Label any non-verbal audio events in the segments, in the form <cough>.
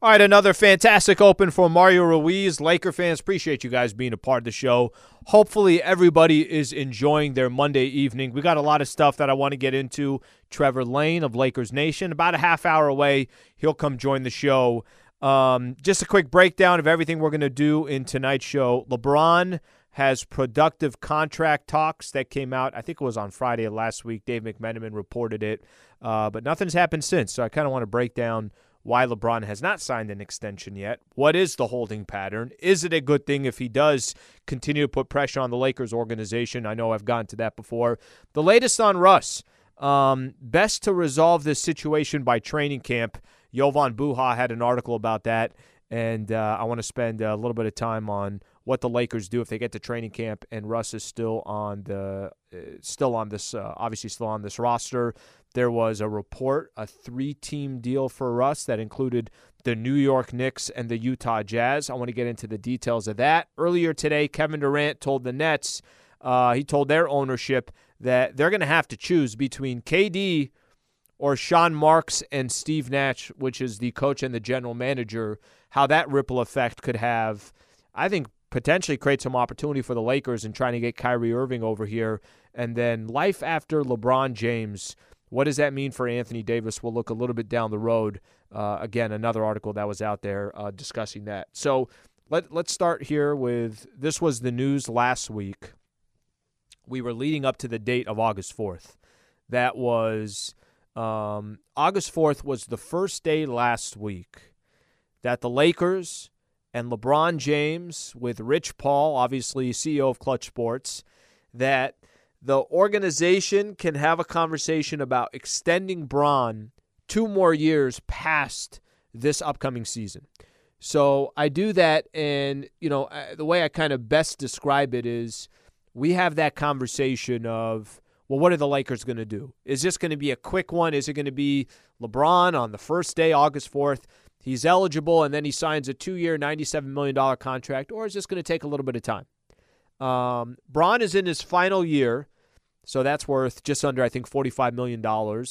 All right, another fantastic open for Mario Ruiz. Laker fans, appreciate you guys being a part of the show. Hopefully, everybody is enjoying their Monday evening. We got a lot of stuff that I want to get into. Trevor Lane of Lakers Nation, about a half hour away, he'll come join the show. Um, just a quick breakdown of everything we're going to do in tonight's show. LeBron has productive contract talks that came out. I think it was on Friday last week. Dave McMenamin reported it, uh, but nothing's happened since. So I kind of want to break down why LeBron has not signed an extension yet. What is the holding pattern? Is it a good thing if he does continue to put pressure on the Lakers organization? I know I've gone to that before. The latest on Russ. Um, best to resolve this situation by training camp. Jovan Buha had an article about that, and uh, I want to spend a little bit of time on what the Lakers do if they get to training camp and Russ is still on the uh, still on this uh, obviously still on this roster. There was a report, a three-team deal for Russ that included the New York Knicks and the Utah Jazz. I want to get into the details of that. Earlier today, Kevin Durant told the Nets, uh, he told their ownership that they're going to have to choose between KD or Sean Marks and Steve Nash, which is the coach and the general manager, how that ripple effect could have, I think, potentially create some opportunity for the Lakers in trying to get Kyrie Irving over here. And then life after LeBron James. What does that mean for Anthony Davis? We'll look a little bit down the road. Uh, again, another article that was out there uh, discussing that. So let, let's start here with this was the news last week. We were leading up to the date of August 4th. That was um, August 4th was the first day last week that the Lakers and LeBron James with Rich Paul, obviously CEO of Clutch Sports, that the organization can have a conversation about extending Bron two more years past this upcoming season. So I do that, and you know the way I kind of best describe it is we have that conversation of well, what are the Lakers going to do? Is this going to be a quick one? Is it going to be LeBron on the first day, August 4th? He's eligible and then he signs a two year, $97 million contract, or is this going to take a little bit of time? Um, Bron is in his final year, so that's worth just under, I think, $45 million. Uh,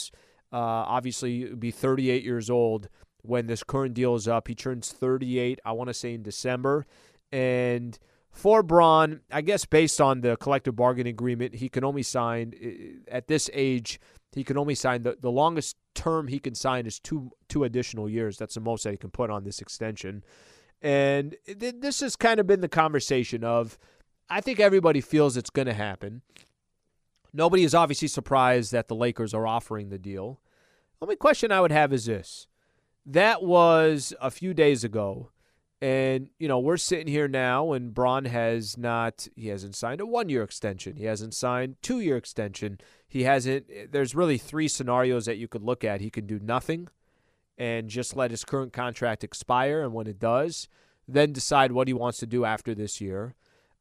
obviously, he would be 38 years old when this current deal is up. He turns 38, I want to say, in December. And for Bron, I guess based on the collective bargaining agreement, he can only sign at this age. He can only sign the, the longest term he can sign is two two additional years. That's the most that he can put on this extension. And th- this has kind of been the conversation of I think everybody feels it's going to happen. Nobody is obviously surprised that the Lakers are offering the deal. The only question I would have is this. That was a few days ago. And, you know, we're sitting here now and Bron has not, he hasn't signed a one year extension. He hasn't signed two year extension. He hasn't, there's really three scenarios that you could look at. He can do nothing and just let his current contract expire. And when it does, then decide what he wants to do after this year.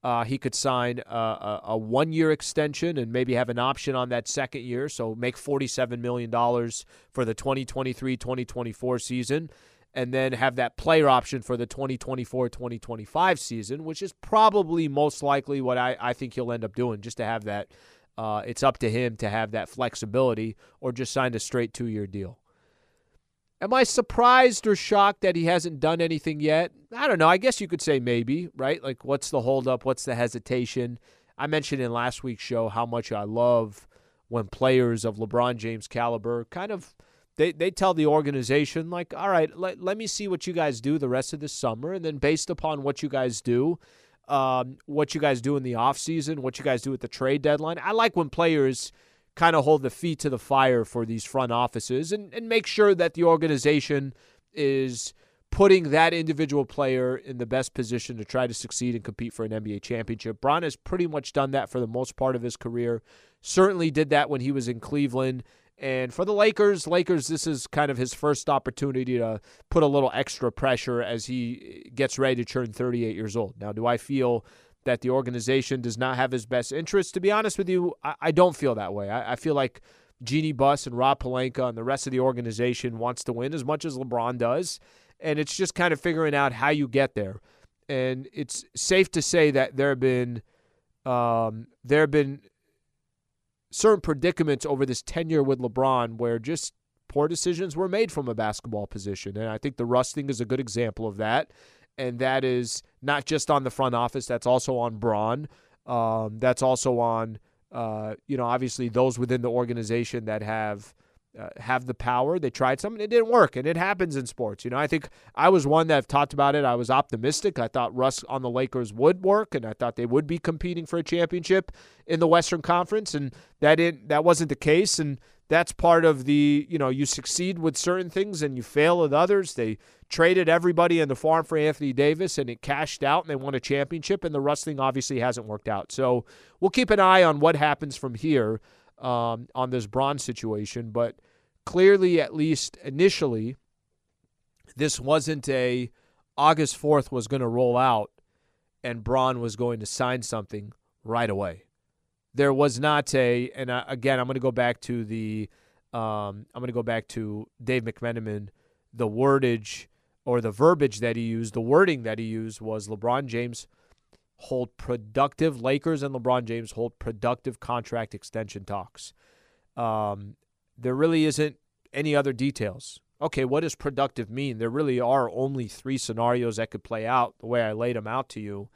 Uh, he could sign a, a, a one year extension and maybe have an option on that second year. So make $47 million for the 2023 2024 season and then have that player option for the 2024 2025 season, which is probably most likely what I, I think he'll end up doing, just to have that. Uh, it's up to him to have that flexibility or just sign a straight two year deal. Am I surprised or shocked that he hasn't done anything yet? I don't know. I guess you could say maybe, right? Like, what's the holdup? What's the hesitation? I mentioned in last week's show how much I love when players of LeBron James caliber kind of they they tell the organization like, all right, let, let me see what you guys do the rest of the summer, and then based upon what you guys do, um, what you guys do in the off season, what you guys do at the trade deadline. I like when players kind of hold the feet to the fire for these front offices and, and make sure that the organization is putting that individual player in the best position to try to succeed and compete for an NBA championship. Bron has pretty much done that for the most part of his career. Certainly did that when he was in Cleveland And for the Lakers, Lakers, this is kind of his first opportunity to put a little extra pressure as he gets ready to turn 38 years old. Now, do I feel that the organization does not have his best interest? To be honest with you, I, I don't feel that way. I, I feel like Jeanie Buss and Rob Pelinka and the rest of the organization wants to win as much as LeBron does. And it's just kind of figuring out how you get there. And it's safe to say that there have been um, there have been certain predicaments over this tenure with LeBron where just poor decisions were made from a basketball position. And I think the rusting is a good example of that. And that is not just on the front office, that's also on Bron. Um, that's also on, uh, you know, obviously those within the organization that have uh, have the power. They tried something, it didn't work, and it happens in sports. You know, I think I was one that I've talked about it. I was optimistic. I thought Russ on the Lakers would work, and I thought they would be competing for a championship in the Western Conference, and that didn't, that wasn't the case. And that's part of the, you know, you succeed with certain things and you fail with others. They traded everybody in the farm for Anthony Davis, and it cashed out, and they won a championship. And the Russ thing obviously hasn't worked out. So we'll keep an eye on what happens from here um, on this Bron situation, but clearly, at least initially, this wasn't a August 4th was going to roll out and Bron was going to sign something right away. There was not a, and uh, again, I'm going to go back to the, um, I'm going to go back to Dave McMenamin, the wordage or the verbiage that he used, the wording that he used was LeBron James hold productive Lakers and LeBron James hold productive contract extension talks. Um, there really isn't any other details. Okay, what does productive mean? There really are only three scenarios that could play out the way I laid them out to you.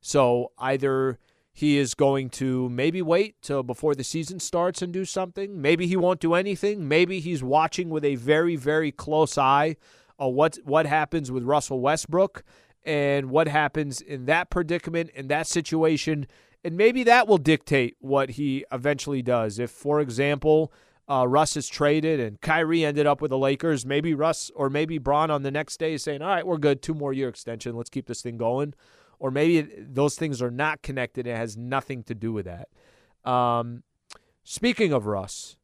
So either he is going to maybe wait till before the season starts and do something. Maybe he won't do anything. Maybe he's watching with a very, very close eye on what what happens with Russell Westbrook and what happens in that predicament, in that situation. And maybe that will dictate what he eventually does. If, for example, uh, Russ is traded and Kyrie ended up with the Lakers, maybe Russ or maybe Bron on the next day is saying, all right, we're good, two more year extension, let's keep this thing going. Or maybe those things are not connected. It has nothing to do with that. Um, speaking of Russ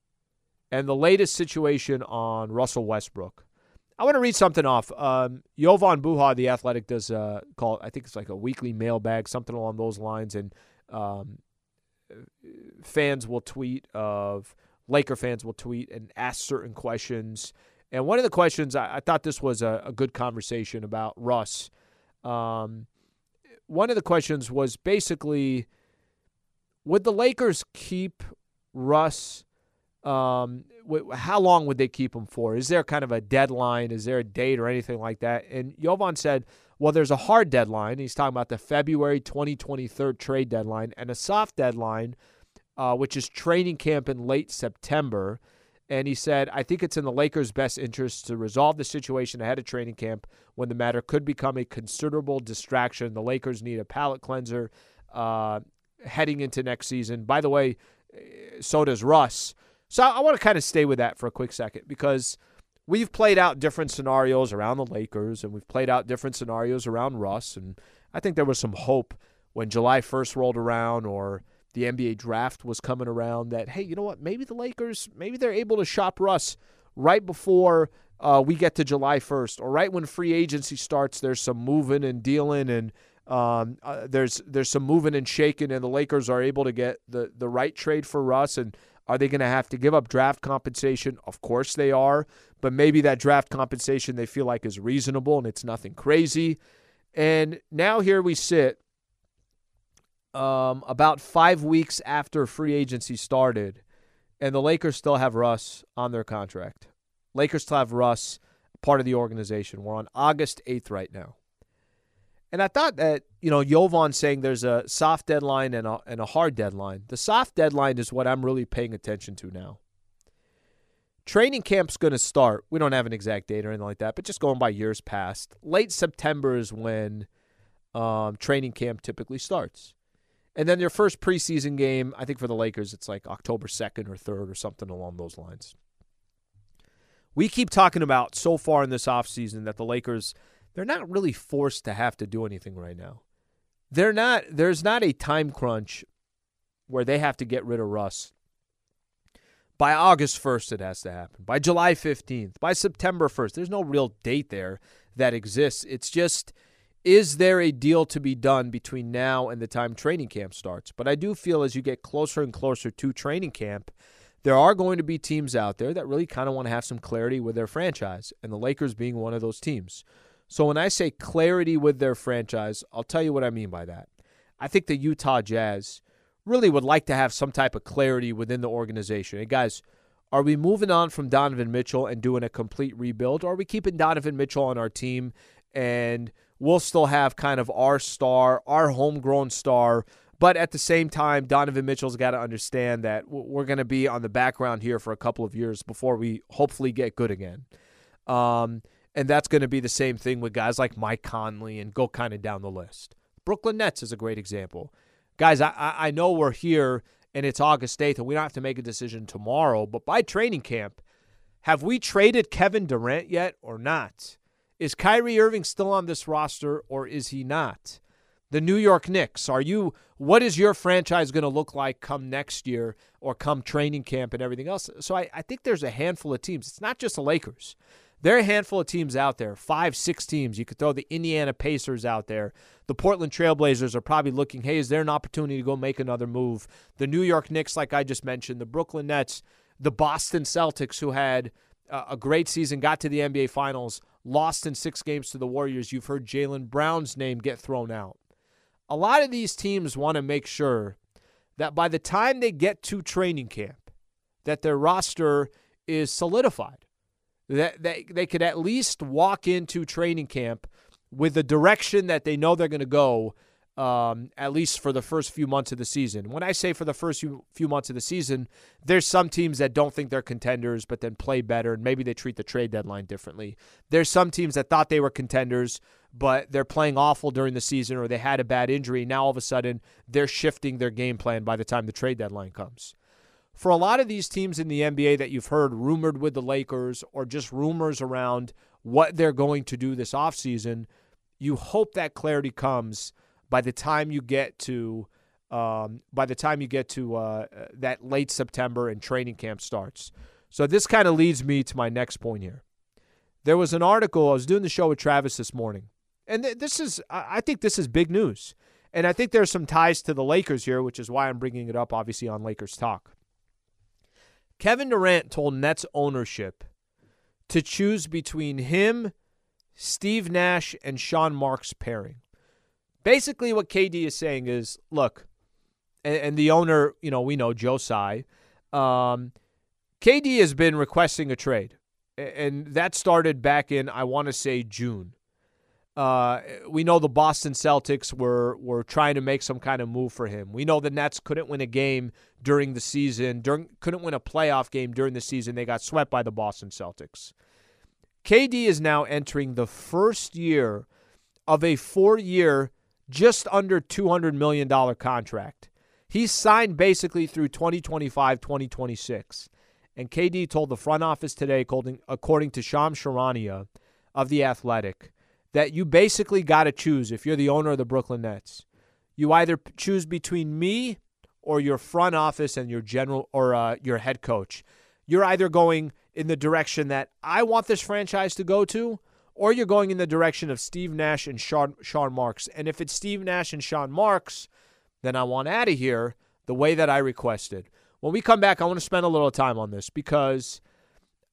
and the latest situation on Russell Westbrook, I want to read something off. Um, Jovan Buha, the athletic, does uh, call I think it's like a weekly mailbag, something along those lines, and um, fans will tweet of Laker fans will tweet and ask certain questions. And one of the questions I, I thought this was a, a, good conversation about Russ. Um, one of the questions was basically, would the Lakers keep Russ? Um, how long would they keep him for? Is there kind of a deadline? Is there a date or anything like that? And Jovan said, well, there's a hard deadline. He's talking about the February 2023 trade deadline and a soft deadline, uh, which is training camp in late September. And he said, I think it's in the Lakers' best interest to resolve the situation ahead of training camp when the matter could become a considerable distraction. The Lakers need a palate cleanser uh, heading into next season. By the way, so does Russ. So I want to kind of stay with that for a quick second because we've played out different scenarios around the Lakers and we've played out different scenarios around Russ. And I think there was some hope when July 1st rolled around or the NBA draft was coming around that, hey, you know what? Maybe the Lakers, maybe they're able to shop Russ right before uh, we get to July 1st or right when free agency starts. There's some moving and dealing and um, uh, there's there's some moving and shaking, and the Lakers are able to get the, the right trade for Russ. And are they going to have to give up draft compensation? Of course they are, but maybe that draft compensation they feel like is reasonable and it's nothing crazy. And now here we sit, um, about five weeks after free agency started, and the Lakers still have Russ on their contract. Lakers still have Russ part of the organization. We're on August 8th right now. And I thought that, you know, Jovan saying there's a soft deadline and a, and a hard deadline. The soft deadline is what I'm really paying attention to now. Training camp's going to start. We don't have an exact date or anything like that, but just going by years past. Late September is when um, training camp typically starts. And then their first preseason game, I think for the Lakers, it's like October 2nd or 3rd or something along those lines. We keep talking about so far in this offseason that the Lakers – they're not really forced to have to do anything right now. They're not there's not a time crunch where they have to get rid of Russ By August 1st, it has to happen. By July 15th, by September 1st. There's no real date there that exists. It's just, is there a deal to be done between now and the time training camp starts? But I do feel as you get closer and closer to training camp, there are going to be teams out there that really kind of want to have some clarity with their franchise, and the Lakers being one of those teams. So when I say clarity with their franchise, I'll tell you what I mean by that. I think the Utah Jazz really would like to have some type of clarity within the organization. Hey, guys, are we moving on from Donovan Mitchell and doing a complete rebuild? Or are we keeping Donovan Mitchell on our team and we'll still have kind of our star, our homegrown star? But at the same time, Donovan Mitchell's got to understand that we're going to be on the background here for a couple of years before we hopefully get good again. Um, and that's going to be the same thing with guys like Mike Conley and go kind of down the list. Brooklyn Nets is a great example guys, I, I know we're here and it's August 8th and we don't have to make a decision tomorrow, but by training camp, have we traded Kevin Durant yet or not? Is Kyrie Irving still on this roster or is he not? The New York Knicks, are you what is your franchise going to look like come next year or come training camp and everything else? So I, I think there's a handful of teams. It's not just the Lakers. There are a handful of teams out there, five, six teams. You could throw the Indiana Pacers out there. The Portland Trailblazers are probably looking, hey, is there an opportunity to go make another move? The New York Knicks, like I just mentioned, the Brooklyn Nets, the Boston Celtics, who had a great season, got to the NBA Finals, lost in six games to the Warriors. You've heard Jaylen Brown's name get thrown out. A lot of these teams want to make sure that by the time they get to training camp, that their roster is solidified that they, they could at least walk into training camp with the direction that they know they're going to go um, at least for the first few months of the season. When I say for the first few, months of the season, there's some teams that don't think they're contenders, but then play better, and maybe they treat the trade deadline differently. There's some teams that thought they were contenders, but they're playing awful during the season or they had a bad injury. Now all of a sudden, they're shifting their game plan by the time the trade deadline comes for a lot of these teams in the NBA that you've heard rumored with the Lakers or just rumors around what they're going to do this offseason, you hope that clarity comes by the time you get to um, by the time you get to uh, that late September and training camp starts. So this kind of leads me to my next point here. There was an article I was doing the show with Travis this morning, and th- this is I think this is big news, and I think there's some ties to the Lakers here, which is why I'm bringing it up, obviously on Lakers talk. Kevin Durant told Nets ownership to choose between him, Steve Nash, and Sean Marks pairing. Basically, what KD is saying is, look, and, and the owner, you know, we know Joe Tsai. Um, KD has been requesting a trade, and that started back in I want to say June. Uh, we know the Boston Celtics were were trying to make some kind of move for him. We know the Nets couldn't win a game during the season, during couldn't win a playoff game during the season. They got swept by the Boston Celtics. KD is now entering the first year of a four-year, just under $200 million contract. He's signed basically through 2025, 2026. And KD told the front office today, according to Shams Charania of The Athletic, that you basically got to choose if you're the owner of the Brooklyn Nets. You either choose between me or your front office and your general or uh, your head coach. You're either going in the direction that I want this franchise to go to, or you're going in the direction of Steve Nash and Sean, Sean Marks. And if it's Steve Nash and Sean Marks, then I want out of here the way that I requested. When we come back, I want to spend a little time on this because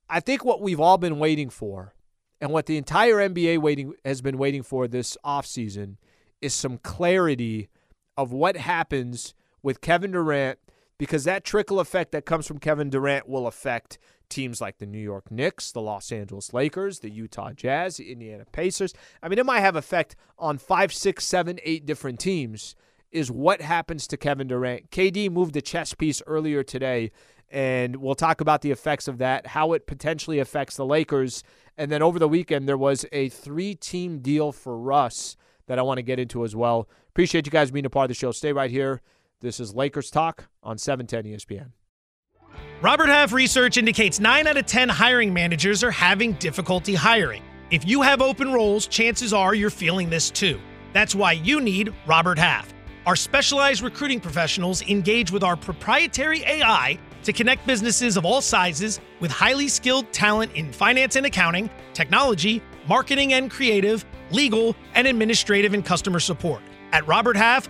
I think what we've all been waiting for and what the entire NBA waiting has been waiting for this offseason is some clarity of what happens with Kevin Durant because that trickle effect that comes from Kevin Durant will affect teams like the New York Knicks, the Los Angeles Lakers, the Utah Jazz, the Indiana Pacers. I mean, it might have effect on five, six, seven, eight different teams. Is what happens to Kevin Durant? KD moved a chess piece earlier today, and we'll talk about the effects of that, how it potentially affects the Lakers, and then over the weekend, there was a three team deal for Russ that I want to get into as well. Appreciate you guys being a part of the show. Stay right here. This is Lakers Talk on 710 ESPN. Robert Half research indicates 9 out of 10 hiring managers are having difficulty hiring. If you have open roles, chances are you're feeling this too. That's why you need Robert Half. Our specialized recruiting professionals engage with our proprietary AI to connect businesses of all sizes with highly skilled talent in finance and accounting, technology, marketing and creative, legal, and administrative and customer support. At Robert Half,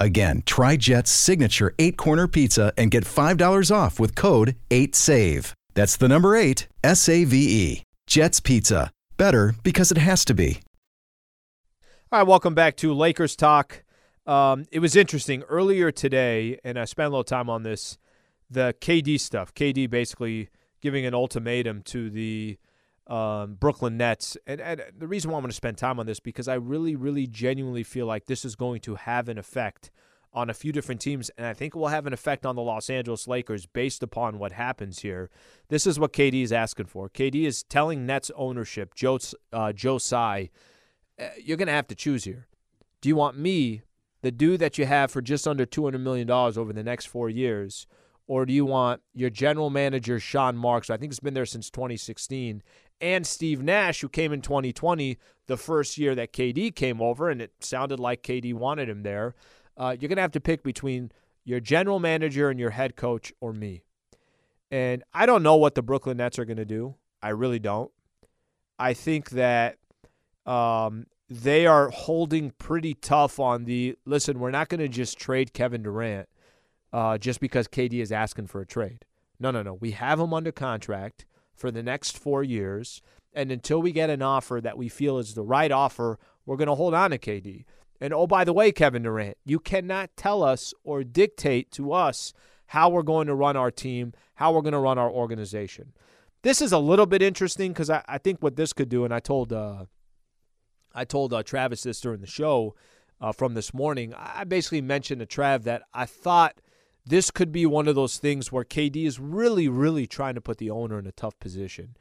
Again, try Jet's signature eight corner pizza and get $5 off with code 8SAVE. That's the number eight, S A V E. Jet's Pizza. Better because it has to be. All right, welcome back to Lakers Talk. Um, it was interesting earlier today, and I spent a little time on this the KD stuff. KD basically giving an ultimatum to the um, Brooklyn Nets. And, and the reason why I'm going to spend time on this because I really, really genuinely feel like this is going to have an effect on a few different teams, and I think it will have an effect on the Los Angeles Lakers based upon what happens here. This is what KD is asking for. KD is telling Nets ownership, Joe, uh, Joe Tsai, uh, you're going to have to choose here. Do you want me, the dude that you have for just under $200 million over the next four years, or do you want your general manager, Sean Marks, I think it's been there since 2016, and Steve Nash, who came in 2020, the first year that KD came over, and it sounded like KD wanted him there. Uh, you're going to have to pick between your general manager and your head coach or me. And I don't know what the Brooklyn Nets are going to do. I really don't. I think that um, they are holding pretty tough on the listen, we're not going to just trade Kevin Durant uh, just because KD is asking for a trade. No, no, no. We have him under contract for the next four years. And until we get an offer that we feel is the right offer, we're going to hold on to KD. And oh, by the way, Kevin Durant, you cannot tell us or dictate to us how we're going to run our team, how we're going to run our organization. This is a little bit interesting because I, I, think what this could do, and I told uh, I told uh, Travis this during the show uh, from this morning. I basically mentioned to Trav that I thought this could be one of those things where KD is really, really trying to put the owner in a tough position,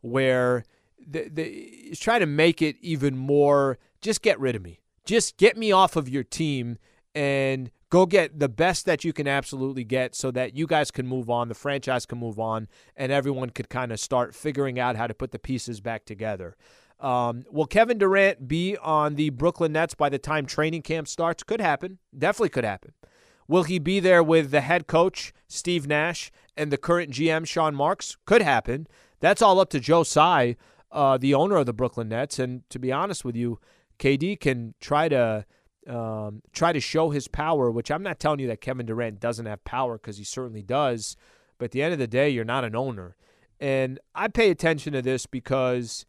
where the, the, he's trying to make it even more. Just get rid of me. Just get me off of your team and go get the best that you can absolutely get so that you guys can move on, the franchise can move on, and everyone could kind of start figuring out how to put the pieces back together. Um, will Kevin Durant be on the Brooklyn Nets by the time training camp starts? Could happen. Definitely could happen. Will he be there with the head coach, Steve Nash, and the current GM, Sean Marks? Could happen. That's all up to Joe Tsai, uh, the owner of the Brooklyn Nets. And to be honest with you, KD can try to um, try to show his power, which I'm not telling you that Kevin Durant doesn't have power because he certainly does. But at the end of the day, you're not an owner. And I pay attention to this because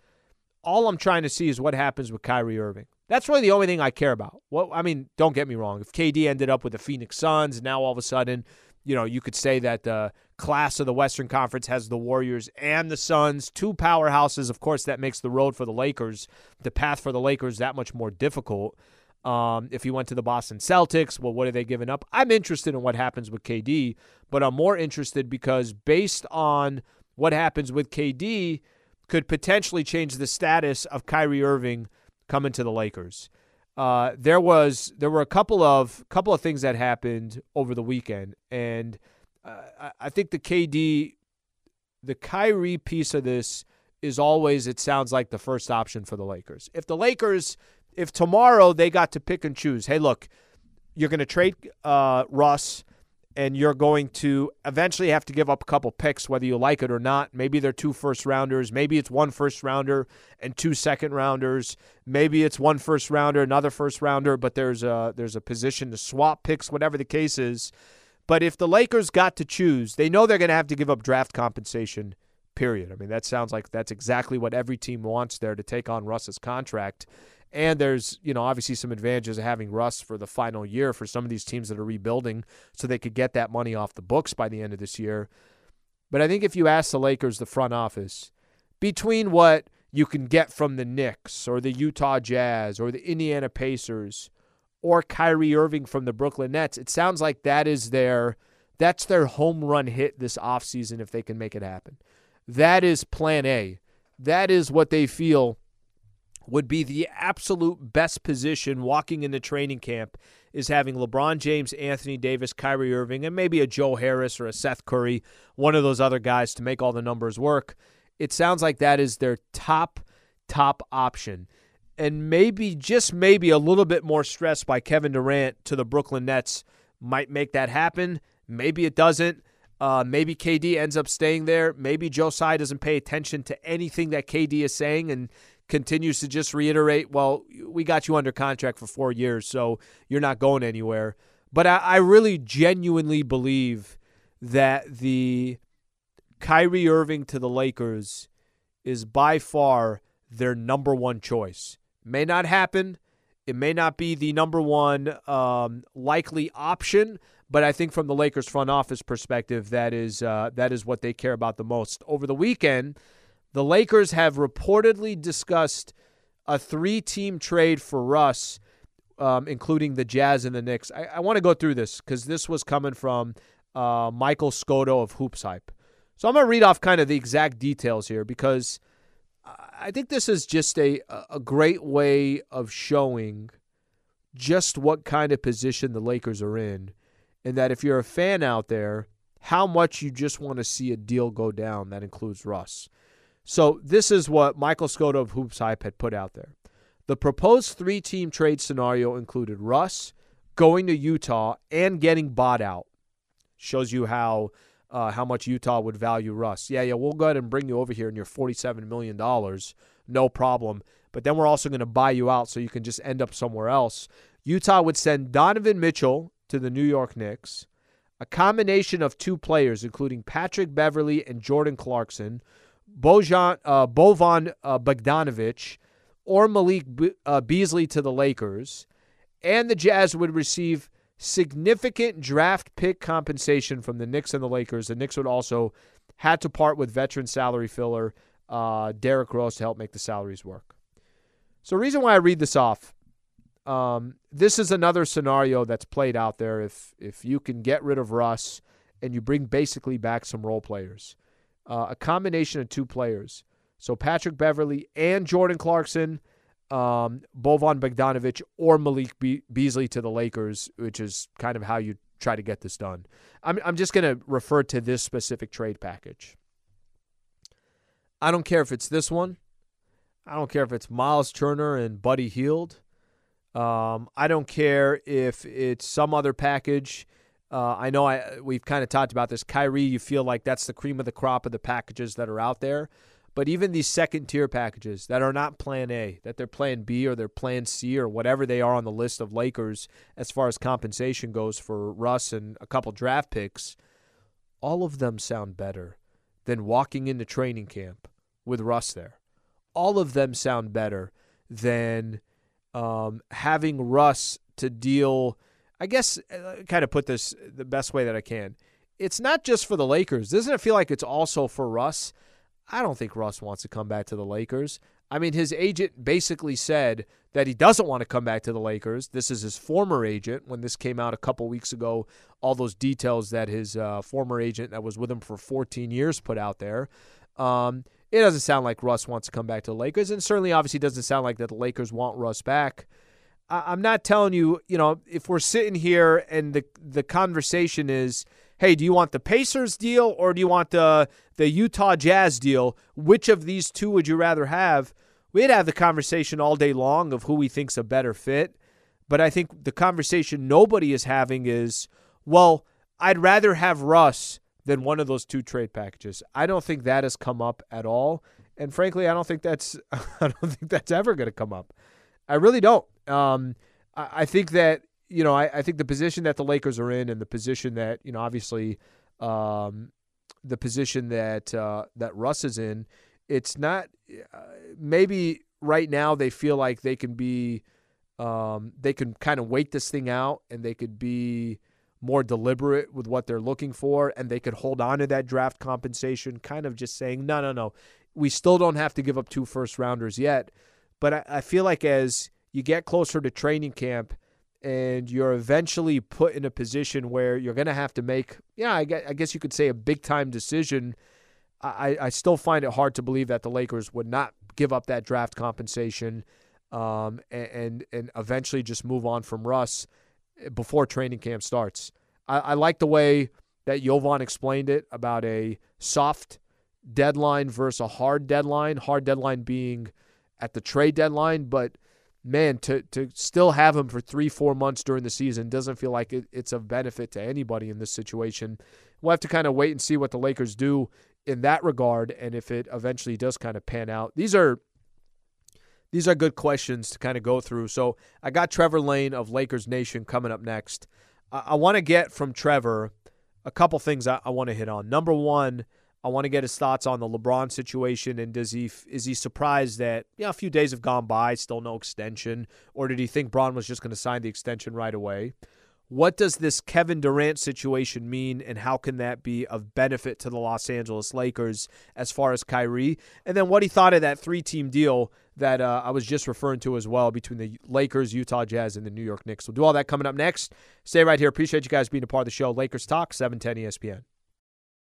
all I'm trying to see is what happens with Kyrie Irving. That's really the only thing I care about. Well, I mean, don't get me wrong. If KD ended up with the Phoenix Suns, now all of a sudden, you know, you could say that the class of the Western Conference has the Warriors and the Suns, two powerhouses. Of course, that makes the road for the Lakers, the path for the Lakers, that much more difficult. Um, if he went to the Boston Celtics, well, what are they giving up? I'm interested in what happens with KD, but I'm more interested because based on what happens with KD, could potentially change the status of Kyrie Irving coming to the Lakers. Uh, there was there were a couple of couple of things that happened over the weekend, and uh, I think the KD, the Kyrie piece of this is always it sounds like the first option for the Lakers. If the Lakers, if tomorrow they got to pick and choose, hey, look, you're going to trade uh, Russ and you're going to eventually have to give up a couple picks, whether you like it or not. Maybe they're two first rounders. Maybe it's one first rounder and two second rounders. Maybe it's one first rounder, another first rounder, but there's a there's a position to swap picks, whatever the case is. But if the Lakers got to choose, they know they're going to have to give up draft compensation. Period. I mean, that sounds like that's exactly what every team wants there to take on Russ's contract. And there's, you know, obviously some advantages of having Russ for the final year for some of these teams that are rebuilding so they could get that money off the books by the end of this year. But I think if you ask the Lakers, the front office, between what you can get from the Knicks or the Utah Jazz or the Indiana Pacers or Kyrie Irving from the Brooklyn Nets, it sounds like that is their That's their home run hit this offseason if they can make it happen. That is plan A. That is what they feel would be the absolute best position walking into training camp is having LeBron James, Anthony Davis, Kyrie Irving, and maybe a Joe Harris or a Seth Curry, one of those other guys to make all the numbers work. It sounds like that is their top, top option. And maybe, just maybe, a little bit more stress by Kevin Durant to the Brooklyn Nets might make that happen. Maybe it doesn't. Uh, maybe KD ends up staying there. Maybe Joe Tsai doesn't pay attention to anything that KD is saying and continues to just reiterate, well, we got you under contract for four years, so you're not going anywhere. But I, I really genuinely believe that the Kyrie Irving to the Lakers is by far their number one choice. May not happen. It may not be the number one um, likely option, but I think from the Lakers front office perspective, that is uh, that is what they care about the most. Over the weekend, the Lakers have reportedly discussed a three-team trade for Russ, um, including the Jazz and the Knicks. I, I want to go through this because this was coming from uh, Michael Scotto of Hoops Hype. So I'm going to read off kind of the exact details here because I think this is just a a great way of showing just what kind of position the Lakers are in, and that if you're a fan out there, how much you just want to see a deal go down that includes Russ. So this is what Michael Scotto of Hoops Hype had put out there. The proposed three-team trade scenario included Russ going to Utah and getting bought out. Shows you how uh, how much Utah would value Russ. Yeah, yeah, we'll go ahead and bring you over here and you're $47 million. No problem. But then we're also going to buy you out so you can just end up somewhere else. Utah would send Donovan Mitchell to the New York Knicks, a combination of two players, including Patrick Beverley and Jordan Clarkson, Bojan, uh, Bovan uh, Bogdanovic, or Malik Be- uh, Beasley to the Lakers. And the Jazz would receive significant draft pick compensation from the Knicks and the Lakers. The Knicks would also had to part with veteran salary filler uh, Derrick Rose to help make the salaries work. So, the reason why I read this off, um, this is another scenario that's played out there. If if you can get rid of Russ and you bring basically back some role players, uh, a combination of two players. So Patrick Beverley and Jordan Clarkson um, Bovan Bogdanovic or Malik Be- Beasley to the Lakers, which is kind of how you try to get this done. I'm, I'm just going to refer to this specific trade package. I don't care if it's this one. I don't care if it's Miles Turner and Buddy Hield. Um, I don't care if it's some other package. Uh, I know I we've kind of talked about this. Kyrie, you feel like that's the cream of the crop of the packages that are out there. But even these second tier packages that are not plan A, that they're plan B or they're plan C or whatever they are on the list of Lakers as far as compensation goes for Russ and a couple draft picks, all of them sound better than walking into training camp with Russ there. All of them sound better than um, having Russ to deal. I guess, uh, kind of put this the best way that I can. It's not just for the Lakers. Doesn't it feel like it's also for Russ? I don't think Russ wants to come back to the Lakers. I mean, his agent basically said that he doesn't want to come back to the Lakers. This is his former agent. When this came out a couple weeks ago, all those details that his uh, former agent that was with him for 14 years put out there. Um, it doesn't sound like Russ wants to come back to the Lakers, and certainly, obviously, doesn't sound like that the Lakers want Russ back. I- I'm not telling you, you know, if we're sitting here and the the conversation is hey, do you want the Pacers deal or do you want the the Utah Jazz deal? Which of these two would you rather have? We'd have the conversation all day long of who we think's a better fit. But I think the conversation nobody is having is, well, I'd rather have Russ than one of those two trade packages. I don't think that has come up at all. And frankly, I don't think that's <laughs> I don't think that's ever going to come up. I really don't. Um, I, I think that you know, I, I, think the position that the Lakers are in and the position that, you know, obviously um, the position that uh, that Russ is in, it's not uh, maybe right now they feel like they can be um, they can kind of wait this thing out and they could be more deliberate with what they're looking for and they could hold on to that draft compensation, kind of just saying, no, no, no, we still don't have to give up two first rounders yet. But I, I feel like as you get closer to training camp – and you're eventually put in a position where you're going to have to make, yeah, I guess you could say a big time decision. I, I still find it hard to believe that the Lakers would not give up that draft compensation um, and, and, eventually just move on from Russ before training camp starts. I, I like the way that Jovan explained it about a soft deadline versus a hard deadline. Hard deadline being at the trade deadline, but man, to to still have him for three, four months during the season doesn't feel like it, it's of benefit to anybody in this situation. We'll have to kind of wait and see what the Lakers do in that regard, and if it eventually does kind of pan out. These are these are good questions to kind of go through. So I got Trevor Lane of Lakers Nation coming up next. I, I want to get from Trevor a couple things I, I want to hit on. Number one I want to get his thoughts on the LeBron situation and does he is he surprised that yeah you know, a few days have gone by, still no extension, or did he think Bron was just going to sign the extension right away? What does this Kevin Durant situation mean, and how can that be of benefit to the Los Angeles Lakers as far as Kyrie? And then what he thought of that three-team deal that uh, I was just referring to as well between the Lakers, Utah Jazz, and the New York Knicks. We'll do all that coming up next. Stay right here. Appreciate you guys being a part of the show. Lakers Talk, 710 ESPN.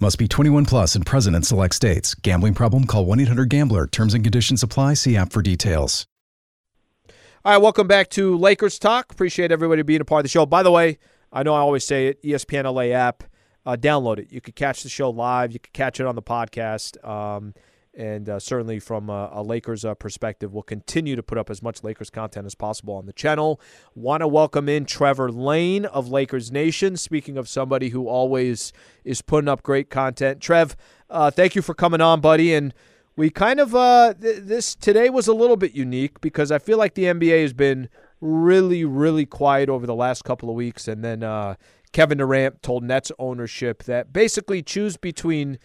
Must be 21 plus and present in select states. Gambling problem? Call 1 800 GAMBLER. Terms and conditions apply. See app for details. All right, welcome back to Lakers Talk. Appreciate everybody being a part of the show. By the way, I know I always say it ESPN LA app, uh, download it. You could catch the show live, you could catch it on the podcast. Um, and uh, certainly from a, a Lakers uh, perspective, we'll continue to put up as much Lakers content as possible on the channel. Want to welcome in Trevor Lane of Lakers Nation. Speaking of somebody who always is putting up great content, Trev, uh, thank you for coming on, buddy. And we kind of uh, th- this today was a little bit unique because I feel like the NBA has been really, really quiet over the last couple of weeks, and then uh, Kevin Durant told Nets ownership that basically choose between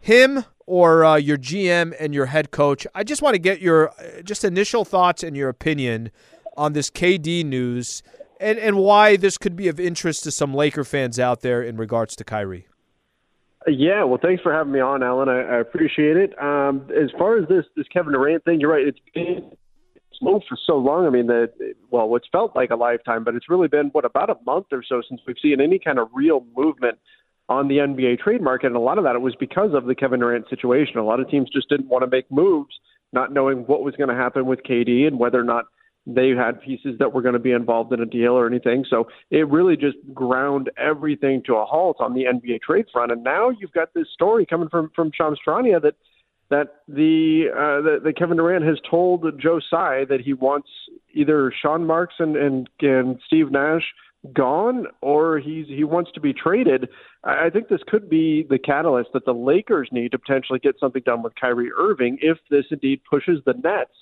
him or uh, your GM and your head coach. I just want to get your uh, just initial thoughts and your opinion on this KD news and, and why this could be of interest to some Laker fans out there in regards to Kyrie. Yeah, well, thanks for having me on, Alan. I, I appreciate it. Um, as far as this this Kevin Durant thing, you're right. It's been slow for so long. I mean, that well, what's felt like a lifetime, but it's really been what about a month or so since we've seen any kind of real movement on the NBA trade market, and a lot of that was because of the Kevin Durant situation. A lot of teams just didn't want to make moves, not knowing what was going to happen with KD and whether or not they had pieces that were going to be involved in a deal or anything. So it really just ground everything to a halt on the NBA trade front. And now you've got this story coming from from Shams Charania that that the uh, that Kevin Durant has told Joe Tsai that he wants either Sean Marks and and, and Steve Nash gone or he's he wants to be traded. I think this could be the catalyst that the Lakers need to potentially get something done with Kyrie Irving if this indeed pushes the Nets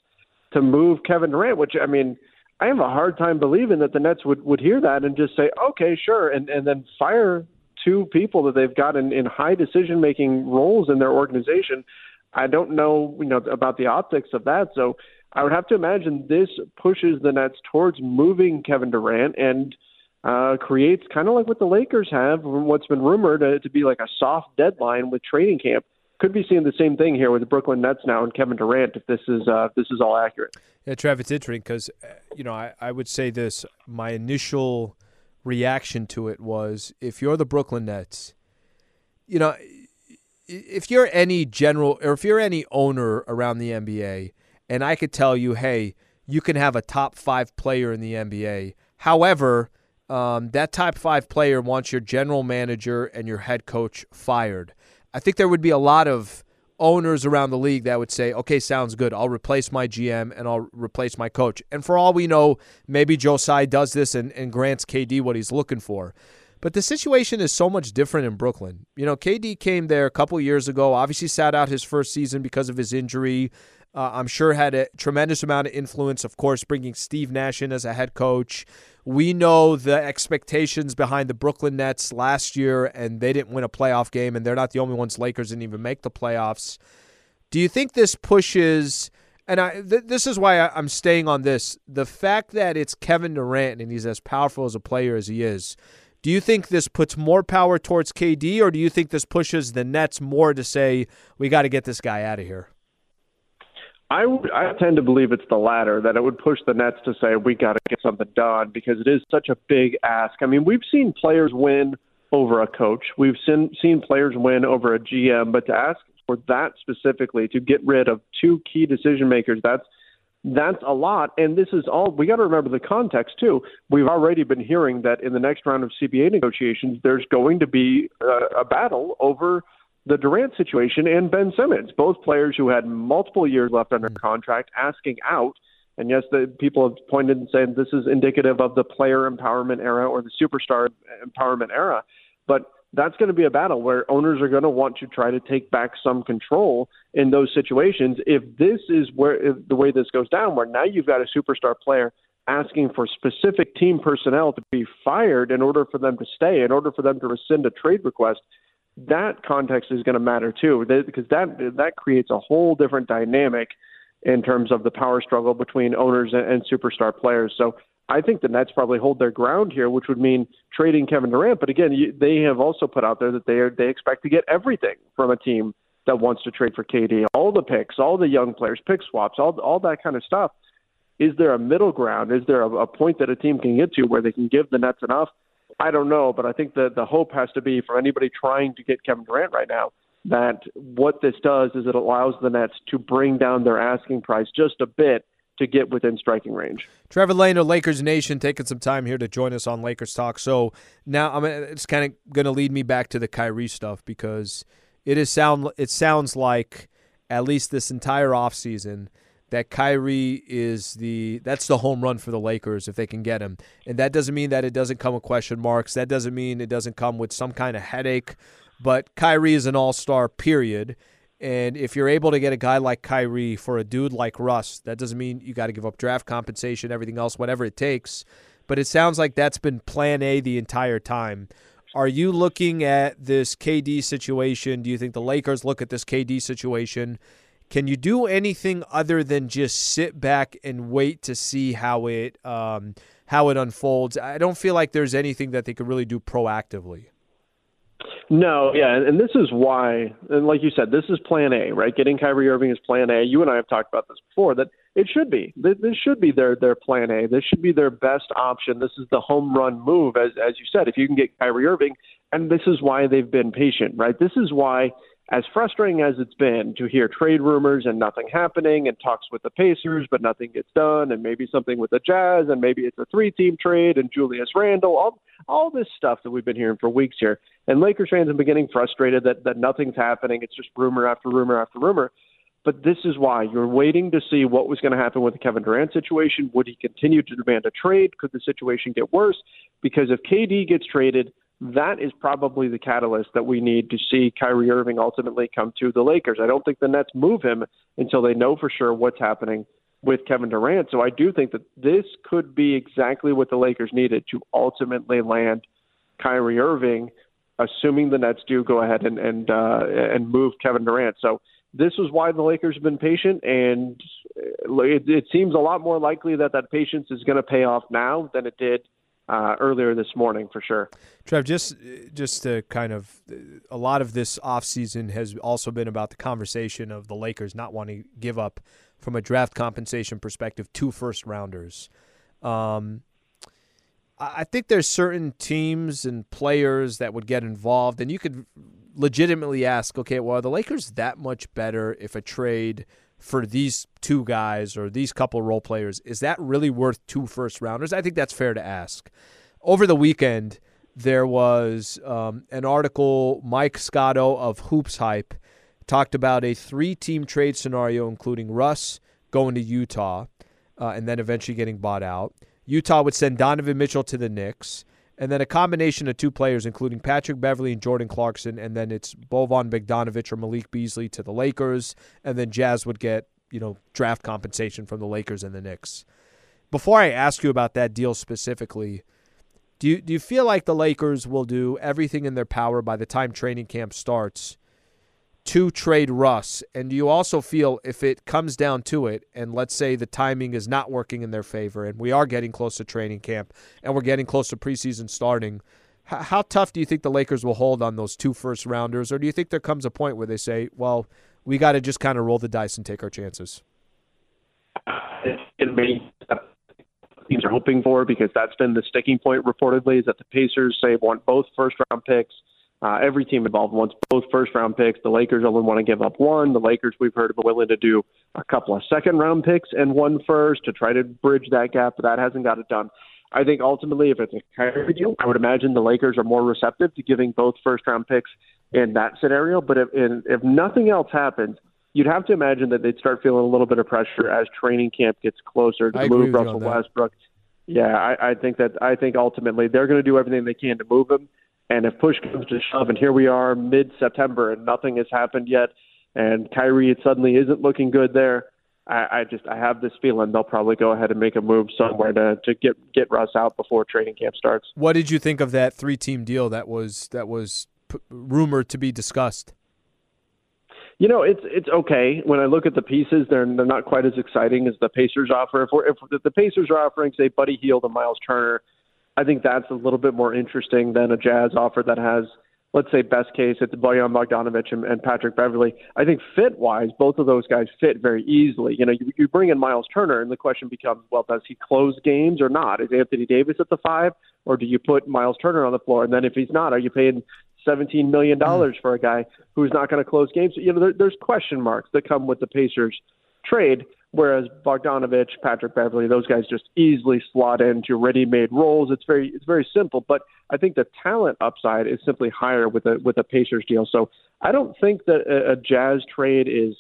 to move Kevin Durant, which I mean, I have a hard time believing that the Nets would would hear that and just say, "Okay, sure," and and then fire two people that they've got in, in high decision making roles in their organization. I don't know, you know, about the optics of that. So I would have to imagine this pushes the Nets towards moving Kevin Durant and uh, creates kind of like what the Lakers have, what's been rumored uh, to be like a soft deadline with training camp. Could be seeing the same thing here with the Brooklyn Nets now and Kevin Durant if this is uh, if this is all accurate. Yeah, Trav, it's interesting because uh, you know I, I would say this. My initial reaction to it was if you're the Brooklyn Nets, you know if you're any general or if you're any owner around the NBA, and I could tell you, hey, you can have a top five player in the NBA. However, um, that top five player wants your general manager and your head coach fired. I think there would be a lot of owners around the league that would say, okay, sounds good. I'll replace my GM and I'll replace my coach. And for all we know, maybe Tsai does this and, and grants KD what he's looking for. But the situation is so much different in Brooklyn. You know, KD came there a couple years ago, obviously sat out his first season because of his injury. Uh, I'm sure had a tremendous amount of influence, of course, bringing Steve Nash in as a head coach. We know the expectations behind the Brooklyn Nets last year, and they didn't win a playoff game, and they're not the only ones. Lakers didn't even make the playoffs. Do you think this pushes? And I, th- this is why I, I'm staying on this. The fact that it's Kevin Durant and he's as powerful as a player as he is, do you think this puts more power towards KD, or do you think this pushes the Nets more to say we got to get this guy out of here? I would, I tend to believe it's the latter that it would push the Nets to say we got to get something done because it is such a big ask. I mean, we've seen players win over a coach, we've seen seen players win over a GM, but to ask for that specifically to get rid of two key decision makers, that's that's a lot. And this is all we got to remember the context too. We've already been hearing that in the next round of CBA negotiations, there's going to be a, a battle over the Durant situation and Ben Simmons, both players who had multiple years left under mm. contract, asking out. And yes, the people have pointed and said this is indicative of the player empowerment era or the superstar empowerment era. But that's going to be a battle where owners are going to want to try to take back some control in those situations. If this is where the way this goes down, where now you've got a superstar player asking for specific team personnel to be fired in order for them to stay, in order for them to rescind a trade request, that context is going to matter too, because that that creates a whole different dynamic in terms of the power struggle between owners and, superstar players. So I think the Nets probably hold their ground here, which would mean trading Kevin Durant. But again, you, they have also put out there that they are, they expect to get everything from a team that wants to trade for KD, all the picks, all the young players, pick swaps, all all that kind of stuff. Is there a middle ground? Is there a, a point that a team can get to where they can give the Nets enough? I don't know, but I think that the hope has to be for anybody trying to get Kevin Durant right now that what this does is it allows the Nets to bring down their asking price just a bit to get within striking range. Trevor Lane of Lakers Nation taking some time here to join us on Lakers Talk. So now I'm it's kind of going to lead me back to the Kyrie stuff because it is sound it sounds like at least this entire offseason that Kyrie is the that's the home run for the Lakers if they can get him. And that doesn't mean that it doesn't come with question marks. That doesn't mean it doesn't come with some kind of headache. But Kyrie is an all-star period. And if you're able to get a guy like Kyrie for a dude like Russ, that doesn't mean you got to give up draft compensation, everything else, whatever it takes. But it sounds like that's been plan A the entire time. Are you looking at this KD situation? Do you think the Lakers look at this KD situation? Can you do anything other than just sit back and wait to see how it um, how it unfolds? I don't feel like there's anything that they could really do proactively. No, yeah, and this is why, and like you said, this is Plan A, right? Getting Kyrie Irving is Plan A. You and I have talked about this before. That it should be. This should be their their Plan A. This should be their best option. This is the home run move, as as you said. If you can get Kyrie Irving, and this is why they've been patient, right? This is why as frustrating as it's been to hear trade rumors and nothing happening and talks with the Pacers, but nothing gets done, and maybe something with the Jazz, and maybe it's a three team trade and Julius Randle, all, all this stuff that we've been hearing for weeks here. And Lakers fans have been getting frustrated that, that nothing's happening. It's just rumor after rumor after rumor. But this is why you're waiting to see what was going to happen with the Kevin Durant situation. Would he continue to demand a trade? Could the situation get worse? Because if KD gets traded, that is probably the catalyst that we need to see Kyrie Irving ultimately come to the Lakers. I don't think the Nets move him until they know for sure what's happening with Kevin Durant. So I do think that this could be exactly what the Lakers needed to ultimately land Kyrie Irving, assuming the Nets do go ahead and and uh, and move Kevin Durant. So this is why the Lakers have been patient, and it, it seems a lot more likely that that patience is going to pay off now than it did uh, earlier this morning for sure. Trev, just just to kind of a lot of this offseason has also been about the conversation of the Lakers not wanting to give up from a draft compensation perspective two first rounders. Um, I think there's certain teams and players that would get involved, and you could legitimately ask, okay, well, are the Lakers that much better if a trade for these two guys or these couple role players is that really worth two first rounders? I think that's fair to ask. Over the weekend, there was um, an article. Mike Scotto of Hoops Hype talked about a three-team trade scenario, including Russ going to Utah uh, and then eventually getting bought out. Utah would send Donovan Mitchell to the Knicks, and then a combination of two players, including Patrick Beverley and Jordan Clarkson, and then it's Boban Bogdanovic or Malik Beasley to the Lakers, and then Jazz would get you know draft compensation from the Lakers and the Knicks. Before I ask you about that deal specifically, do you do you feel like the Lakers will do everything in their power by the time training camp starts to trade Russ? And do you also feel if it comes down to it, and let's say the timing is not working in their favor, and we are getting close to training camp, and we're getting close to preseason starting, how, how tough do you think the Lakers will hold on those two first rounders, or do you think there comes a point where they say, well, we got to just kind of roll the dice and take our chances? It may teams are hoping for because that's been the sticking point reportedly is that the Pacers say want both first round picks uh, every team involved wants both first round picks. The Lakers only want to give up one. The Lakers, we've heard, are willing to do a couple of second round picks and one first to try to bridge that gap, but that hasn't got it done. I think ultimately, if it's a Kyrie deal, I would imagine the Lakers are more receptive to giving both first round picks in that scenario. But if, in, if nothing else happens, you'd have to imagine that they'd start feeling a little bit of pressure as training camp gets closer to I move Russell Westbrook. Yeah, I, I think that I think ultimately they're going to do everything they can to move him. And if push comes to shove, and here we are mid September and nothing has happened yet, and Kyrie it suddenly isn't looking good there, I, I just I have this feeling they'll probably go ahead and make a move somewhere to to get get Russ out before training camp starts. What did you think of that three team deal that was that was p- rumored to be discussed? You know, it's it's okay. When I look at the pieces, they're they're not quite as exciting as the Pacers offer. If, we're, if the Pacers are offering, say, Buddy Hield and Miles Turner I think that's a little bit more interesting than a Jazz offer that has, let's say, best case, it's Bojan Bogdanovic and, and Patrick Beverley. I think fit wise, both of those guys fit very easily. You know, you, you bring in Miles Turner, and the question becomes, well, does he close games or not? Is Anthony Davis at the five, or do you put Miles Turner on the floor? And then if he's not, are you paying $17 million mm. for a guy who's not going to close games? You know, there, there's question marks that come with the Pacers trade. Whereas Bogdanovic, Patrick Beverley, those guys just easily slot into ready-made roles. It's very it's very simple, but I think the talent upside is simply higher with a with a Pacers deal. So I don't think that a, a Jazz trade is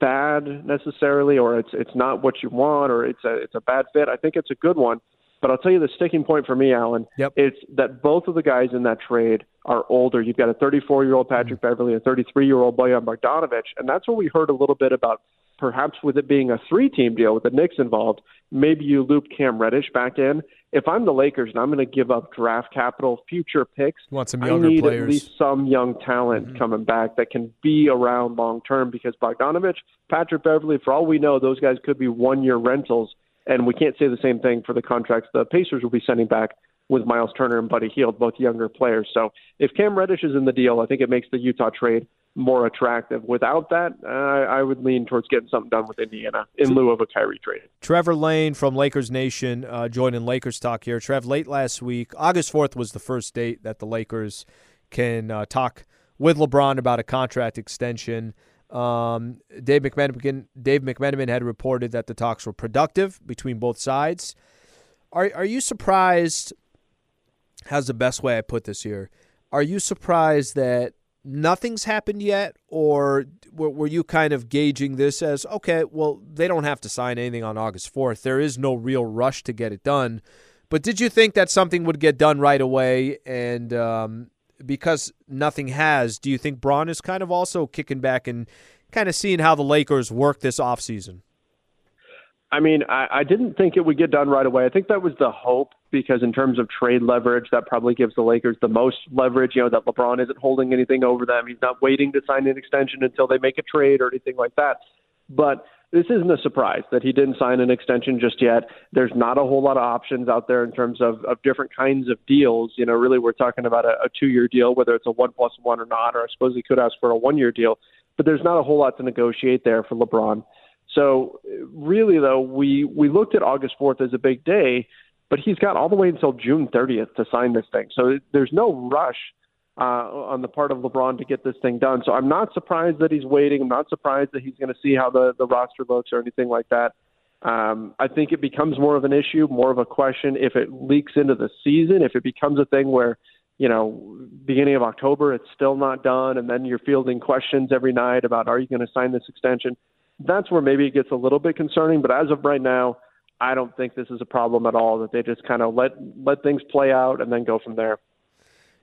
bad necessarily, or it's it's not what you want, or it's a it's a bad fit. I think it's a good one. But I'll tell you the sticking point for me, Alan, yep. it's that both of the guys in that trade are older. You've got a 34 year old Patrick mm-hmm. Beverley, a 33 year old Bojan Bogdanovic, and that's where we heard a little bit about perhaps with it being a three team deal with the Knicks involved, maybe you loop Cam Reddish back in. If I'm the Lakers and I'm going to give up draft capital, future picks, want some younger I need players. at least some young talent mm-hmm. coming back that can be around long term because Bogdanovic, Patrick Beverley, for all we know, those guys could be one year rentals. And we can't say the same thing for the contracts the Pacers will be sending back with Miles Turner and Buddy Hield, both younger players. So if Cam Reddish is in the deal, I think it makes the Utah trade more attractive. Without that, uh, I would lean towards getting something done with Indiana in lieu of a Kyrie trade. Trevor Lane from Lakers Nation uh, joining Lakers talk here. Trev, late last week, August 4th was the first date that the Lakers can uh, talk with LeBron about a contract extension. Um, Dave McMenamin, Dave McMenamin had reported that the talks were productive between both sides. Are are you surprised? How's the best way I put this here? Are you surprised that nothing's happened yet, or were you kind of gauging this as okay? Well, they don't have to sign anything on August fourth. There is no real rush to get it done. But did you think that something would get done right away? And um, because nothing has, do you think Bron is kind of also kicking back and kind of seeing how the Lakers work this offseason? I mean, I, I didn't think it would get done right away. I think that was the hope because, in terms of trade leverage, that probably gives the Lakers the most leverage. You know, that LeBron isn't holding anything over them. He's not waiting to sign an extension until they make a trade or anything like that. But this isn't a surprise that he didn't sign an extension just yet. There's not a whole lot of options out there in terms of, of different kinds of deals. You know, really, we're talking about a, a two year deal, whether it's a one plus one or not, or I suppose he could ask for a one year deal. But there's not a whole lot to negotiate there for LeBron. So really, though, we we looked at August 4th as a big day but he's got all the way until June 30th to sign this thing. So there's no rush uh, on the part of LeBron to get this thing done. So I'm not surprised that he's waiting. I'm not surprised that he's going to see how the, the roster looks or anything like that. Um, I think it becomes more of an issue, more of a question if it leaks into the season, if it becomes a thing where, you know, beginning of October, it's still not done, and then you're fielding questions every night about are you going to sign this extension? That's where maybe it gets a little bit concerning. But as of right now, I don't think this is a problem at all. That they just kind of let let things play out and then go from there.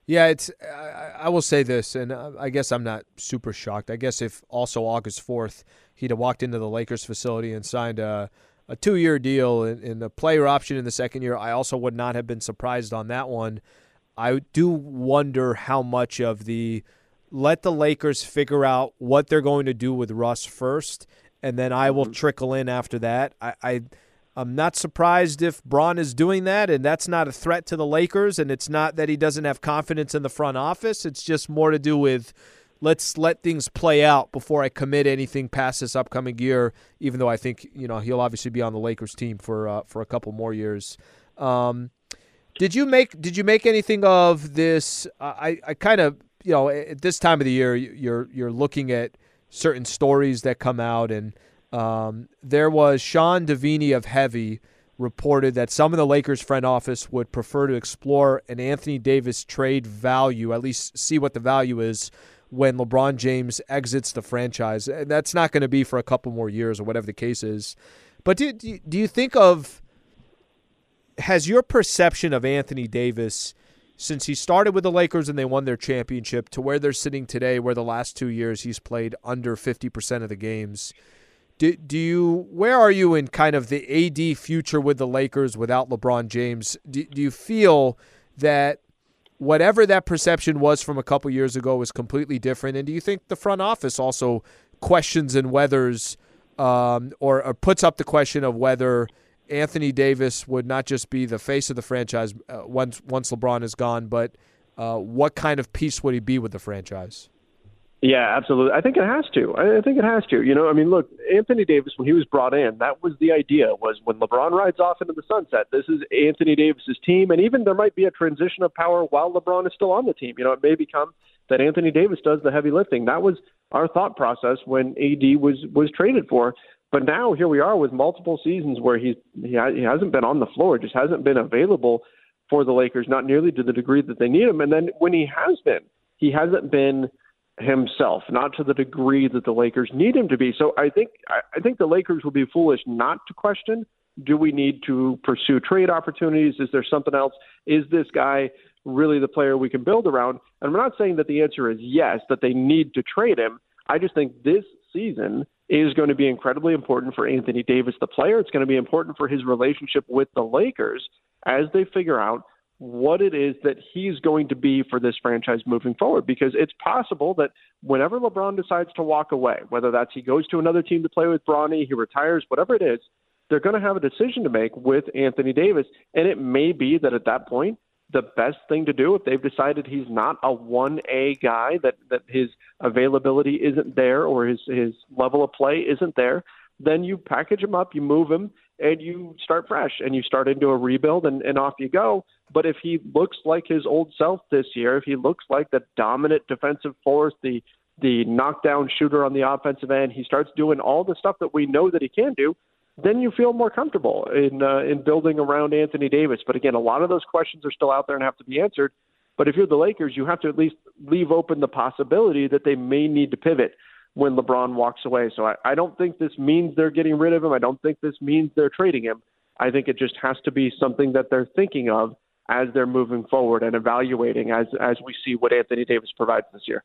Yeah, it's. I, I, will say this, and I guess I'm not super shocked. I guess if also August fourth he'd have walked into the Lakers facility and signed a, a two year deal and, and a player option in the second year, I also would not have been surprised on that one. I do wonder how much of the let the Lakers figure out what they're going to do with Russ first, and then I will mm-hmm. trickle in after that. I, I I'm not surprised if Bron is doing that, and that's not a threat to the Lakers, and it's not that he doesn't have confidence in the front office. It's just more to do with let's let things play out before I commit anything past this upcoming year. Even though I think you know he'll obviously be on the Lakers team for uh, for a couple more years. Um, did you make Did you make anything of this? I I kind of you know at this time of the year you're you're looking at certain stories that come out and um, there was Sean Deveney of Heavy reported that some of the Lakers front office would prefer to explore an Anthony Davis trade value, at least see what the value is when LeBron James exits the franchise. And that's not going to be for a couple more years or whatever the case is. But do, do you think of has your perception of Anthony Davis since he started with the Lakers and they won their championship to where they're sitting today where the last 2 years he's played under 50% of the games do, do you where are you in kind of the AD future with the Lakers without LeBron James? Do, do you feel that whatever that perception was from a couple years ago is completely different? And do you think the front office also questions and whether's um, or, or, puts up the question of whether Anthony Davis would not just be the face of the franchise uh, once once LeBron is gone, but uh, what kind of piece would he be with the franchise? Yeah, absolutely. I think it has to. I think it has to. You know, I mean, look, Anthony Davis when he was brought in, that was the idea was when LeBron rides off into the sunset, this is Anthony Davis's team and even there might be a transition of power while LeBron is still on the team. You know, it may become that Anthony Davis does the heavy lifting. That was our thought process when AD was was traded for. But now here we are with multiple seasons where he's he, ha- he hasn't been on the floor, just hasn't been available for the Lakers, not nearly to the degree that they need him. And then when he has been, he hasn't been himself, not to the degree that the Lakers need him to be. So I think I think the Lakers would be foolish not to question: Do we need to pursue trade opportunities? Is there something else? Is this guy really the player we can build around? And I'm not saying that the answer is yes, that they need to trade him. I just think this season is going to be incredibly important for Anthony Davis, the player. It's going to be important for his relationship with the Lakers as they figure out what it is that he's going to be for this franchise moving forward because it's possible that whenever LeBron decides to walk away, whether that's he goes to another team to play with Bronny, he retires, whatever it is, they're going to have a decision to make with Anthony Davis. And it may be that at that point, the best thing to do if they've decided he's not a 1A guy, that, that his availability isn't there or his, his level of play isn't there, then you package him up, you move him, and you start fresh and you start into a rebuild and, and off you go. But if he looks like his old self this year, if he looks like the dominant defensive force, the the knockdown shooter on the offensive end, he starts doing all the stuff that we know that he can do, then you feel more comfortable in uh, in building around Anthony Davis. But again, a lot of those questions are still out there and have to be answered. But if you're the Lakers, you have to at least leave open the possibility that they may need to pivot when LeBron walks away. So I, I don't think this means they're getting rid of him. I don't think this means they're trading him. I think it just has to be something that they're thinking of as they're moving forward and evaluating as as we see what Anthony Davis provides this year.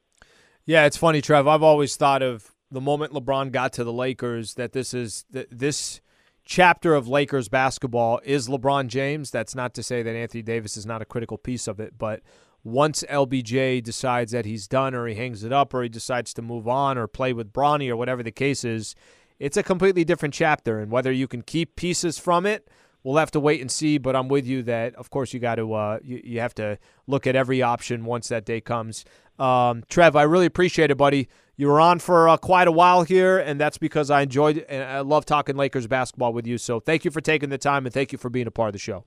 Yeah, it's funny, Trev. I've always thought of the moment LeBron got to the Lakers that this is this chapter of Lakers basketball is LeBron James. That's not to say that Anthony Davis is not a critical piece of it, but once LBJ decides that he's done or he hangs it up or he decides to move on or play with Bronny or whatever the case is, it's a completely different chapter. And whether you can keep pieces from it, we'll have to wait and see. But I'm with you that, of course, you got to uh, you, you have to look at every option once that day comes. Um, Trev, I really appreciate it, buddy. You were on for uh, quite a while here, and that's because I enjoyed and I love talking Lakers basketball with you. So thank you for taking the time and thank you for being a part of the show.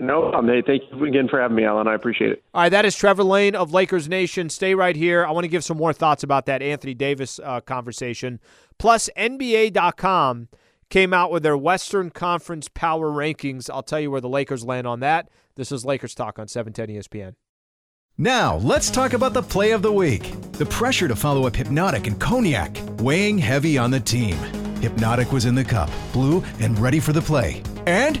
No problem. Hey, thank you again for having me, Alan. I appreciate it. All right, that is Trevor Lane of Lakers Nation. Stay right here. I want to give some more thoughts about that Anthony Davis uh, conversation. Plus, NBA.com came out with their Western Conference power rankings. I'll tell you where the Lakers land on that. This is Lakers Talk on 710 ESPN. Now, let's talk about the play of the week. The pressure to follow up Hypnotic and Cognac, weighing heavy on the team. Hypnotic was in the cup, blue, and ready for the play. And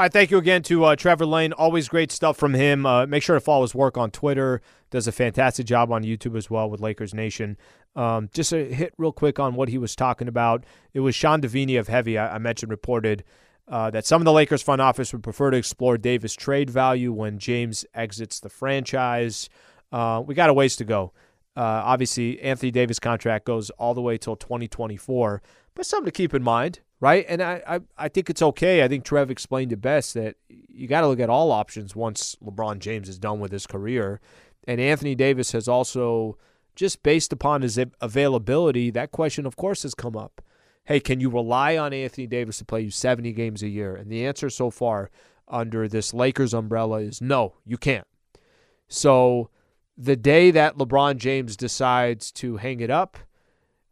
All right, thank you again to uh, Trevor Lane. Always great stuff from him. Uh, make sure to follow his work on Twitter. Does a fantastic job on YouTube as well with Lakers Nation. Um, just a hit real quick on what he was talking about. It was Sean Deveney of Heavy, I, I mentioned, reported uh, that some of the Lakers front office would prefer to explore Davis trade value when James exits the franchise. Uh, we got a ways to go. Uh, obviously, Anthony Davis contract goes all the way till 2024, but something to keep in mind right? And I, I, I think it's okay. I think Trev explained it best that you got to look at all options once LeBron James is done with his career. And Anthony Davis has also, just based upon his availability, that question, of course, has come up. Hey, can you rely on Anthony Davis to play you 70 games a year? And the answer so far under this Lakers umbrella is no, you can't. So the day that LeBron James decides to hang it up –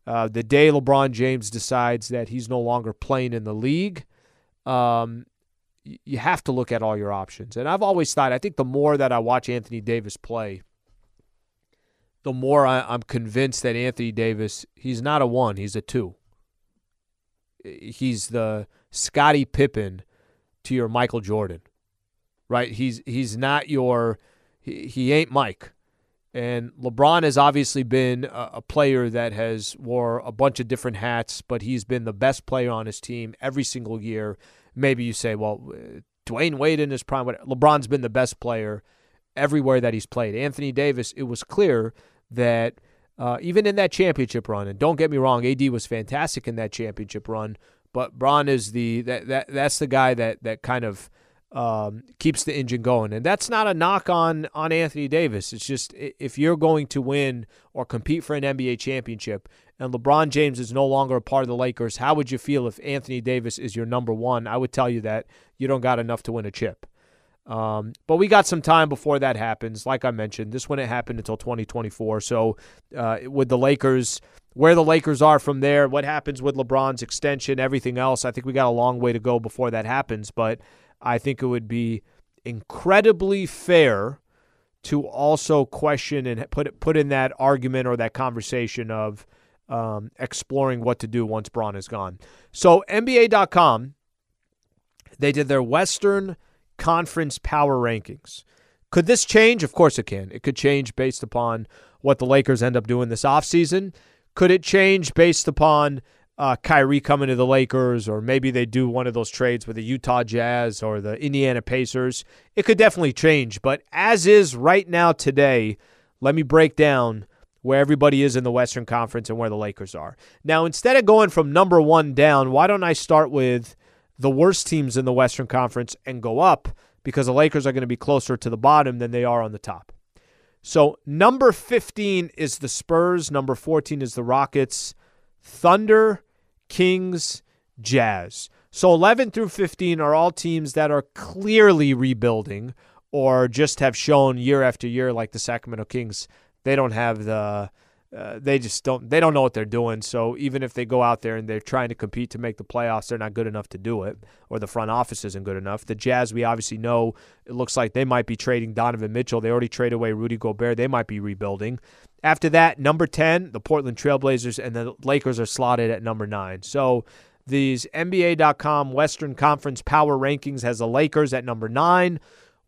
uh, the day LeBron James decides that he's no longer playing in the league, um, you have to look at all your options. And I've always thought, I think the more that I watch Anthony Davis play, the more I, am convinced that Anthony Davis, he's not a one, he's a two. He's the Scottie Pippen to your Michael Jordan, right? He's he's not your, he, he ain't Mike. And LeBron has obviously been a, a, player that has wore a bunch of different hats, but he's been the best player on his team every single year. Maybe you say, well, Dwyane Wade in his prime, LeBron's been the best player everywhere that he's played. Anthony Davis, it was clear that uh, even in that championship run, and don't get me wrong, AD was fantastic in that championship run, but Bron is the that, that that's the guy that that kind of um, keeps the engine going. And that's not a knock on on Anthony Davis. It's just if you're going to win or compete for an NBA championship and LeBron James is no longer a part of the Lakers, how would you feel if Anthony Davis is your number one? I would tell you that you don't got enough to win a chip. Um, but we got some time before that happens. Like I mentioned, this wouldn't happen until 2024. So, uh, with the Lakers, where the Lakers are from there, what happens with LeBron's extension, everything else, I think we got a long way to go before that happens. But I think it would be incredibly fair to also question and put put in that argument or that conversation of um, exploring what to do once Bron is gone. So NBA.com, they did their Western Conference power rankings. Could this change? Of course it can. It could change based upon what the Lakers end up doing this offseason. Could it change based upon uh, Kyrie coming to the Lakers, or maybe they do one of those trades with the Utah Jazz or the Indiana Pacers. It could definitely change. But as is right now today, let me break down where everybody is in the Western Conference and where the Lakers are. Now, instead of going from number one down, why don't I start with the worst teams in the Western Conference and go up because the Lakers are going to be closer to the bottom than they are on the top. So, number 15 is the Spurs, number 14 is the Rockets, Thunder, Kings, Jazz. So 11 through 15 are all teams that are clearly rebuilding or just have shown year after year, like the Sacramento Kings. They don't have the. Uh, they just don't they don't know what they're doing. So even if they go out there and they're trying to compete to make the playoffs they're not good enough to do it or the front office isn't good enough. The jazz we obviously know it looks like they might be trading donovan mitchell. They already traded away rudy gobert. They might be rebuilding. After that, number 10, the Portland Trailblazers, and the Lakers are slotted at number 9. So these NBA.com Western Conference Power Rankings has the Lakers at number 9,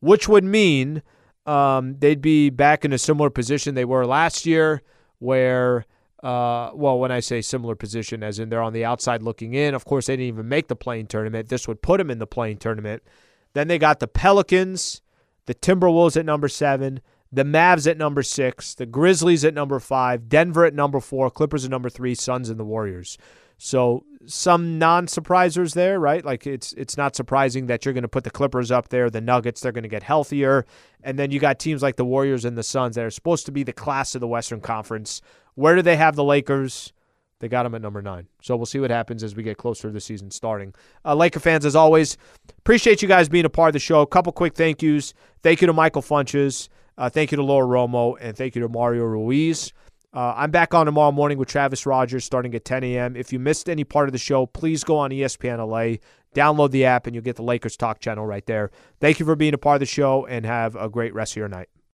which would mean um, they'd be back in a similar position they were last year, where, uh, well, when I say similar position, as in they're on the outside looking in, of course, they didn't even make the play-in tournament. This would put them in the play-in tournament. Then they got the Pelicans, the Timberwolves at number 7, the Mavs at number six, the Grizzlies at number five, Denver at number four, Clippers at number three, Suns and the Warriors. So some non-surprisers there, right? Like it's it's not surprising that you're going to put the Clippers up there, the Nuggets, they're going to get healthier, and then you got teams like the Warriors and the Suns that are supposed to be the class of the Western Conference. Where do they have the Lakers? They got them at number nine. So we'll see what happens as we get closer to the season starting. Uh, Laker fans, as always, appreciate you guys being a part of the show. A couple quick thank yous. Thank you to Michael Funches. Uh, thank you to Laura Romo. And thank you to Mario Ruiz. Uh, I'm back on tomorrow morning with Travis Rogers starting at 10 a.m. If you missed any part of the show, please go on ESPN LA, download the app, and you'll get the Lakers Talk channel right there. Thank you for being a part of the show, and have a great rest of your night.